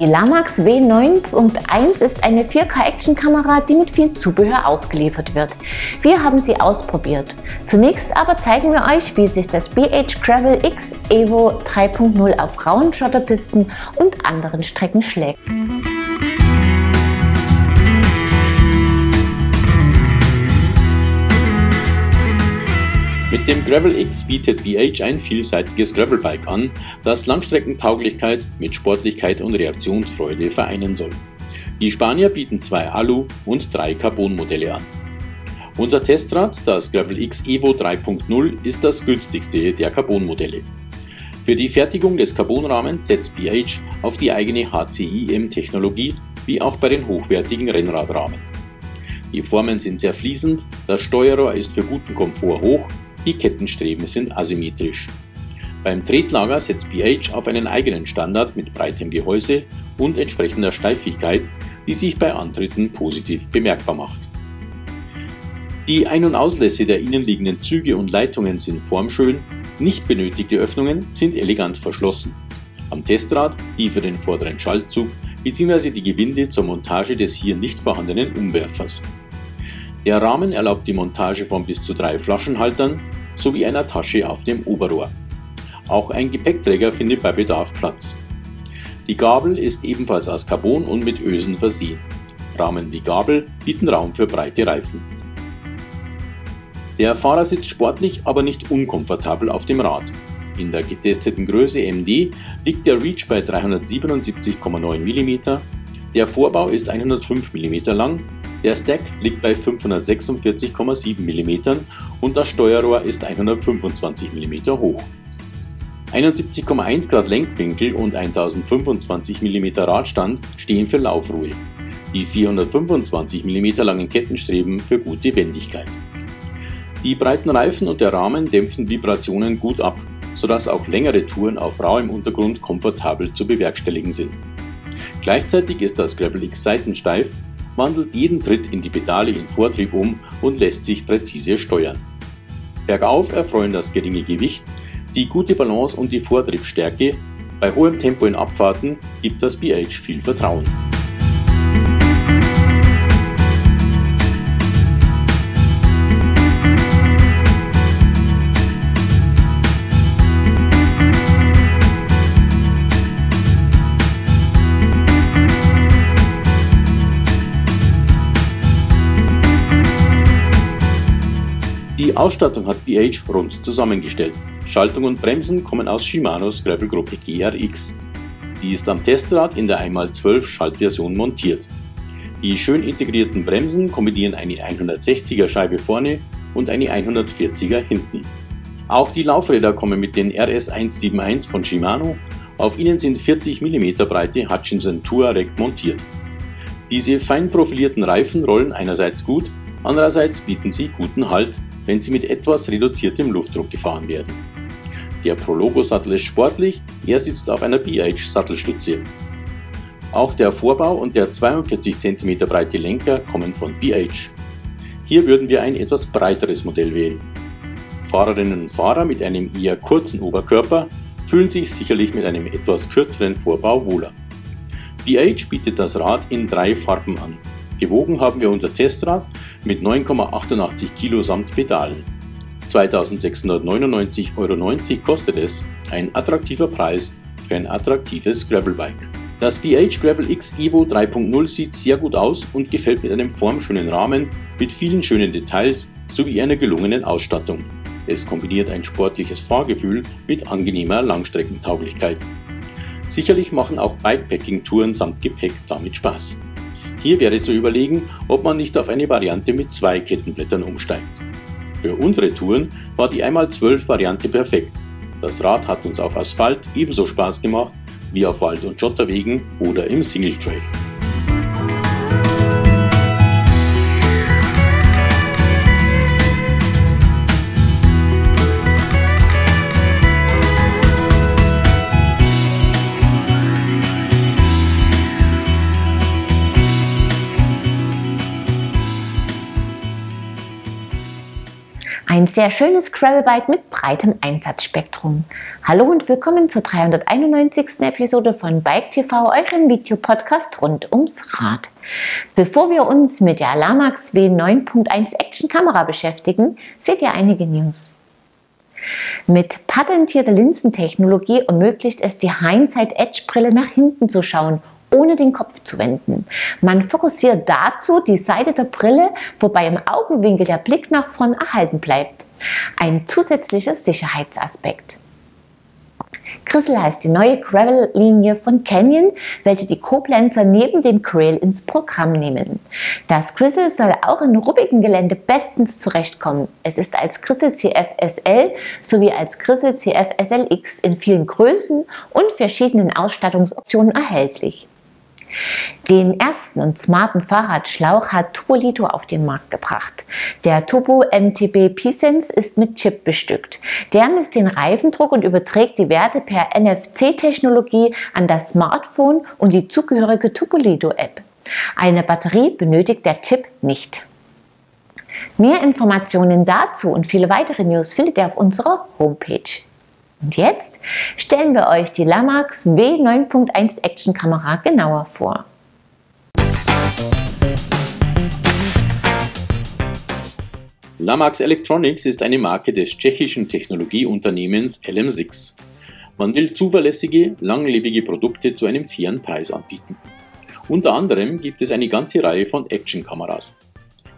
Die Lamax W9.1 ist eine 4K-Action-Kamera, die mit viel Zubehör ausgeliefert wird. Wir haben sie ausprobiert. Zunächst aber zeigen wir euch, wie sich das BH Gravel X Evo 3.0 auf rauen Schotterpisten und anderen Strecken schlägt. Mit dem Gravel X bietet BH ein vielseitiges Gravelbike an, das Langstreckentauglichkeit mit Sportlichkeit und Reaktionsfreude vereinen soll. Die Spanier bieten zwei Alu- und drei Carbon-Modelle an. Unser Testrad, das Gravel X Evo 3.0, ist das günstigste der Carbon-Modelle. Für die Fertigung des Carbonrahmens setzt BH auf die eigene HCIM-Technologie, wie auch bei den hochwertigen Rennradrahmen. Die Formen sind sehr fließend, das Steuerrohr ist für guten Komfort hoch die Kettenstreben sind asymmetrisch. Beim Tretlager setzt BH auf einen eigenen Standard mit breitem Gehäuse und entsprechender Steifigkeit, die sich bei Antritten positiv bemerkbar macht. Die Ein- und Auslässe der innenliegenden Züge und Leitungen sind formschön, nicht benötigte Öffnungen sind elegant verschlossen. Am Testrad die für den vorderen Schaltzug bzw. die Gewinde zur Montage des hier nicht vorhandenen Umwerfers. Der Rahmen erlaubt die Montage von bis zu drei Flaschenhaltern sowie einer Tasche auf dem Oberrohr. Auch ein Gepäckträger findet bei Bedarf Platz. Die Gabel ist ebenfalls aus Carbon und mit Ösen versehen. Rahmen wie Gabel bieten Raum für breite Reifen. Der Fahrer sitzt sportlich, aber nicht unkomfortabel auf dem Rad. In der getesteten Größe MD liegt der Reach bei 377,9 mm, der Vorbau ist 105 mm lang der Stack liegt bei 546,7 mm und das Steuerrohr ist 125 mm hoch. 71,1 Grad Lenkwinkel und 1025 mm Radstand stehen für Laufruhe. Die 425 mm langen Kettenstreben für gute Wendigkeit. Die breiten Reifen und der Rahmen dämpfen Vibrationen gut ab, sodass auch längere Touren auf rauem Untergrund komfortabel zu bewerkstelligen sind. Gleichzeitig ist das Gravel X seitensteif wandelt jeden Tritt in die Pedale in Vortrieb um und lässt sich präzise steuern. Bergauf erfreuen das geringe Gewicht, die gute Balance und die Vortriebsstärke. Bei hohem Tempo in Abfahrten gibt das BH viel Vertrauen. Die Ausstattung hat BH rund zusammengestellt. Schaltung und Bremsen kommen aus Shimanos Gravelgruppe GRX. Die ist am Testrad in der 1x12 Schaltversion montiert. Die schön integrierten Bremsen kombinieren eine 160er Scheibe vorne und eine 140er hinten. Auch die Laufräder kommen mit den RS171 von Shimano. Auf ihnen sind 40 mm breite Hutchinson Touareg montiert. Diese fein profilierten Reifen rollen einerseits gut, andererseits bieten sie guten Halt, wenn sie mit etwas reduziertem Luftdruck gefahren werden. Der Prologo-Sattel ist sportlich, er sitzt auf einer BH-Sattelstütze. Auch der Vorbau und der 42 cm breite Lenker kommen von BH. Hier würden wir ein etwas breiteres Modell wählen. Fahrerinnen und Fahrer mit einem eher kurzen Oberkörper fühlen sich sicherlich mit einem etwas kürzeren Vorbau wohler. BH bietet das Rad in drei Farben an. Gewogen haben wir unser Testrad mit 9,88 Kilo samt Pedalen. 2699,90 Euro kostet es, ein attraktiver Preis für ein attraktives Gravelbike. Das BH Gravel X Evo 3.0 sieht sehr gut aus und gefällt mit einem formschönen Rahmen, mit vielen schönen Details sowie einer gelungenen Ausstattung. Es kombiniert ein sportliches Fahrgefühl mit angenehmer Langstreckentauglichkeit. Sicherlich machen auch Bikepacking-Touren samt Gepäck damit Spaß. Hier wäre zu überlegen, ob man nicht auf eine Variante mit zwei Kettenblättern umsteigt. Für unsere Touren war die 1x12 Variante perfekt. Das Rad hat uns auf Asphalt ebenso Spaß gemacht wie auf Wald- und Schotterwegen oder im Single Ein sehr schönes Gravelbike mit breitem Einsatzspektrum. Hallo und willkommen zur 391. Episode von Bike TV, eurem Videopodcast rund ums Rad. Bevor wir uns mit der Lamax W9.1 Action Kamera beschäftigen, seht ihr einige News. Mit patentierter Linsentechnologie ermöglicht es die Hindsight Edge Brille nach hinten zu schauen ohne den Kopf zu wenden. Man fokussiert dazu die Seite der Brille, wobei im Augenwinkel der Blick nach vorn erhalten bleibt. Ein zusätzlicher Sicherheitsaspekt. Grissel heißt die neue Gravel-Linie von Canyon, welche die Koblenzer neben dem Grail ins Programm nehmen. Das Grissel soll auch in ruppigen Gelände bestens zurechtkommen. Es ist als Grissel CF SL sowie als Grissel CF SLX in vielen Größen und verschiedenen Ausstattungsoptionen erhältlich. Den ersten und smarten Fahrradschlauch hat Tubolito auf den Markt gebracht. Der Turbo MTB P-Sense ist mit Chip bestückt. Der misst den Reifendruck und überträgt die Werte per NFC-Technologie an das Smartphone und die zugehörige Tubolito-App. Eine Batterie benötigt der Chip nicht. Mehr Informationen dazu und viele weitere News findet ihr auf unserer Homepage. Und jetzt stellen wir euch die Lamax W9.1 Action Kamera genauer vor. Lamax Electronics ist eine Marke des tschechischen Technologieunternehmens LM6. Man will zuverlässige, langlebige Produkte zu einem fairen Preis anbieten. Unter anderem gibt es eine ganze Reihe von Action-Kameras.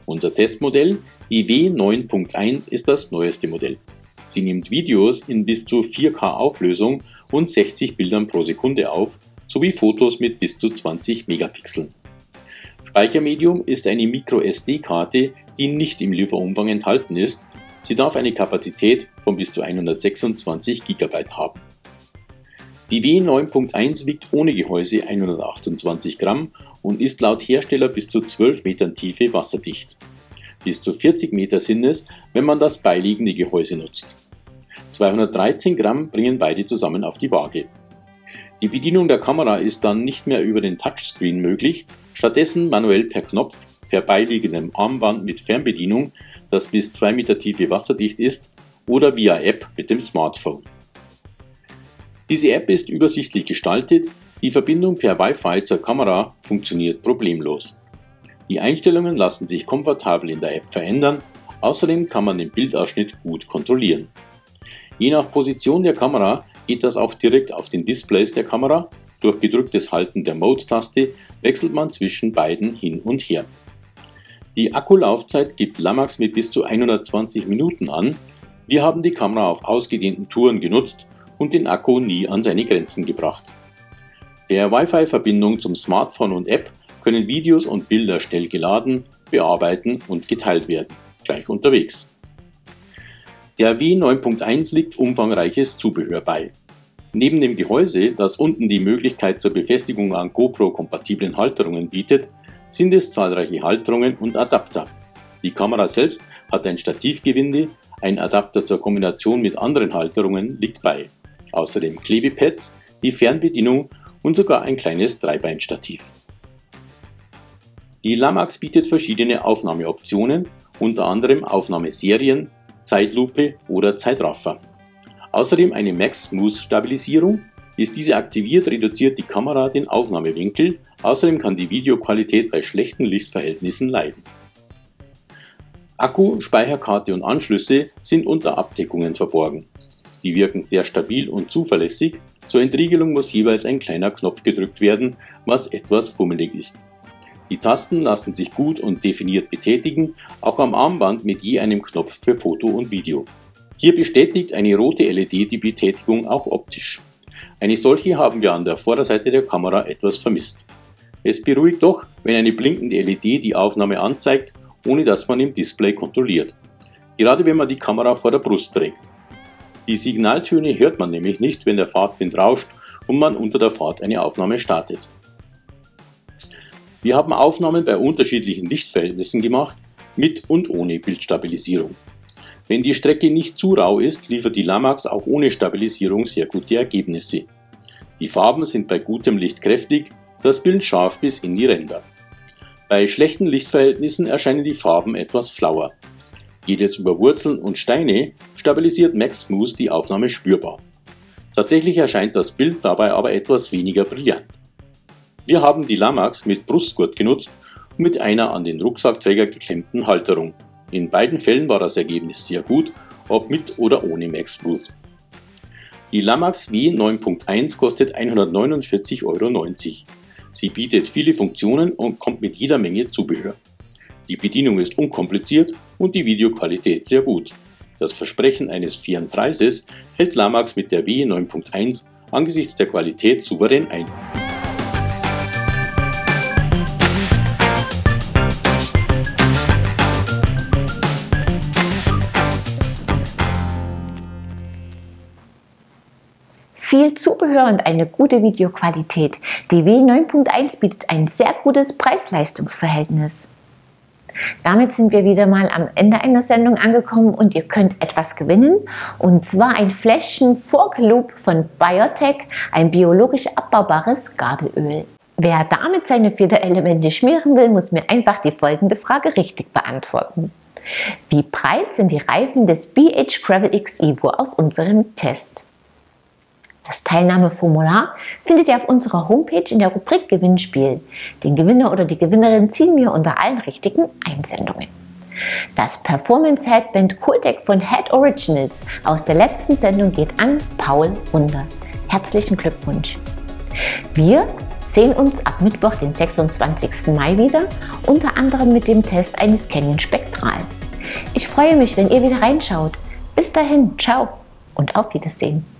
Unser Testmodell, die W9.1, ist das neueste Modell. Sie nimmt Videos in bis zu 4K Auflösung und 60 Bildern pro Sekunde auf, sowie Fotos mit bis zu 20 Megapixeln. Speichermedium ist eine MicroSD-Karte, die nicht im Lieferumfang enthalten ist. Sie darf eine Kapazität von bis zu 126 GB haben. Die W9.1 wiegt ohne Gehäuse 128 Gramm und ist laut Hersteller bis zu 12 Metern Tiefe wasserdicht. Bis zu 40 Meter sind es, wenn man das beiliegende Gehäuse nutzt. 213 Gramm bringen beide zusammen auf die Waage. Die Bedienung der Kamera ist dann nicht mehr über den Touchscreen möglich, stattdessen manuell per Knopf, per beiliegendem Armband mit Fernbedienung, das bis 2 Meter Tiefe wasserdicht ist, oder via App mit dem Smartphone. Diese App ist übersichtlich gestaltet, die Verbindung per Wi-Fi zur Kamera funktioniert problemlos. Die Einstellungen lassen sich komfortabel in der App verändern, außerdem kann man den Bildausschnitt gut kontrollieren. Je nach Position der Kamera geht das auch direkt auf den Displays der Kamera. Durch gedrücktes Halten der Mode-Taste wechselt man zwischen beiden hin und her. Die Akkulaufzeit gibt Lamax mit bis zu 120 Minuten an. Wir haben die Kamera auf ausgedehnten Touren genutzt und den Akku nie an seine Grenzen gebracht. Per Wi-Fi-Verbindung zum Smartphone und App können Videos und Bilder schnell geladen, bearbeiten und geteilt werden, gleich unterwegs. Der W9.1 liegt umfangreiches Zubehör bei. Neben dem Gehäuse, das unten die Möglichkeit zur Befestigung an GoPro-kompatiblen Halterungen bietet, sind es zahlreiche Halterungen und Adapter. Die Kamera selbst hat ein Stativgewinde, ein Adapter zur Kombination mit anderen Halterungen liegt bei. Außerdem Klebepads, die Fernbedienung und sogar ein kleines Dreibeinstativ. Die Lamax bietet verschiedene Aufnahmeoptionen, unter anderem Aufnahmeserien, Zeitlupe oder Zeitraffer. Außerdem eine Max Smooth Stabilisierung. Ist diese aktiviert, reduziert die Kamera den Aufnahmewinkel. Außerdem kann die Videoqualität bei schlechten Lichtverhältnissen leiden. Akku, Speicherkarte und Anschlüsse sind unter Abdeckungen verborgen. Die wirken sehr stabil und zuverlässig. Zur Entriegelung muss jeweils ein kleiner Knopf gedrückt werden, was etwas fummelig ist. Die Tasten lassen sich gut und definiert betätigen, auch am Armband mit je einem Knopf für Foto und Video. Hier bestätigt eine rote LED die Betätigung auch optisch. Eine solche haben wir an der Vorderseite der Kamera etwas vermisst. Es beruhigt doch, wenn eine blinkende LED die Aufnahme anzeigt, ohne dass man im Display kontrolliert. Gerade wenn man die Kamera vor der Brust trägt. Die Signaltöne hört man nämlich nicht, wenn der Fahrtwind rauscht und man unter der Fahrt eine Aufnahme startet. Wir haben Aufnahmen bei unterschiedlichen Lichtverhältnissen gemacht, mit und ohne Bildstabilisierung. Wenn die Strecke nicht zu rau ist, liefert die Lamax auch ohne Stabilisierung sehr gute Ergebnisse. Die Farben sind bei gutem Licht kräftig, das Bild scharf bis in die Ränder. Bei schlechten Lichtverhältnissen erscheinen die Farben etwas flauer. Geht es über Wurzeln und Steine, stabilisiert Max Smooth die Aufnahme spürbar. Tatsächlich erscheint das Bild dabei aber etwas weniger brillant. Wir haben die Lamax mit Brustgurt genutzt und mit einer an den Rucksackträger geklemmten Halterung. In beiden Fällen war das Ergebnis sehr gut, ob mit oder ohne Max Smooth. Die Lamax W 9.1 kostet 149,90 Euro. Sie bietet viele Funktionen und kommt mit jeder Menge Zubehör. Die Bedienung ist unkompliziert und die Videoqualität sehr gut. Das Versprechen eines fairen Preises hält Lamax mit der W 9.1 angesichts der Qualität souverän ein. Viel Zubehör und eine gute Videoqualität. Die W 9.1 bietet ein sehr gutes Preis-Leistungs-Verhältnis. Damit sind wir wieder mal am Ende einer Sendung angekommen und ihr könnt etwas gewinnen. Und zwar ein Fläschchen Fork Loop von Biotech, ein biologisch abbaubares Gabelöl. Wer damit seine Federelemente schmieren will, muss mir einfach die folgende Frage richtig beantworten. Wie breit sind die Reifen des BH Gravel X Evo aus unserem Test? Das Teilnahmeformular findet ihr auf unserer Homepage in der Rubrik Gewinnspiel. Den Gewinner oder die Gewinnerin ziehen wir unter allen richtigen Einsendungen. Das Performance Headband Cooldeck von Head Originals aus der letzten Sendung geht an Paul Runder. Herzlichen Glückwunsch! Wir sehen uns ab Mittwoch, den 26. Mai wieder, unter anderem mit dem Test eines Canyon Spektral. Ich freue mich, wenn ihr wieder reinschaut. Bis dahin, ciao und auf Wiedersehen.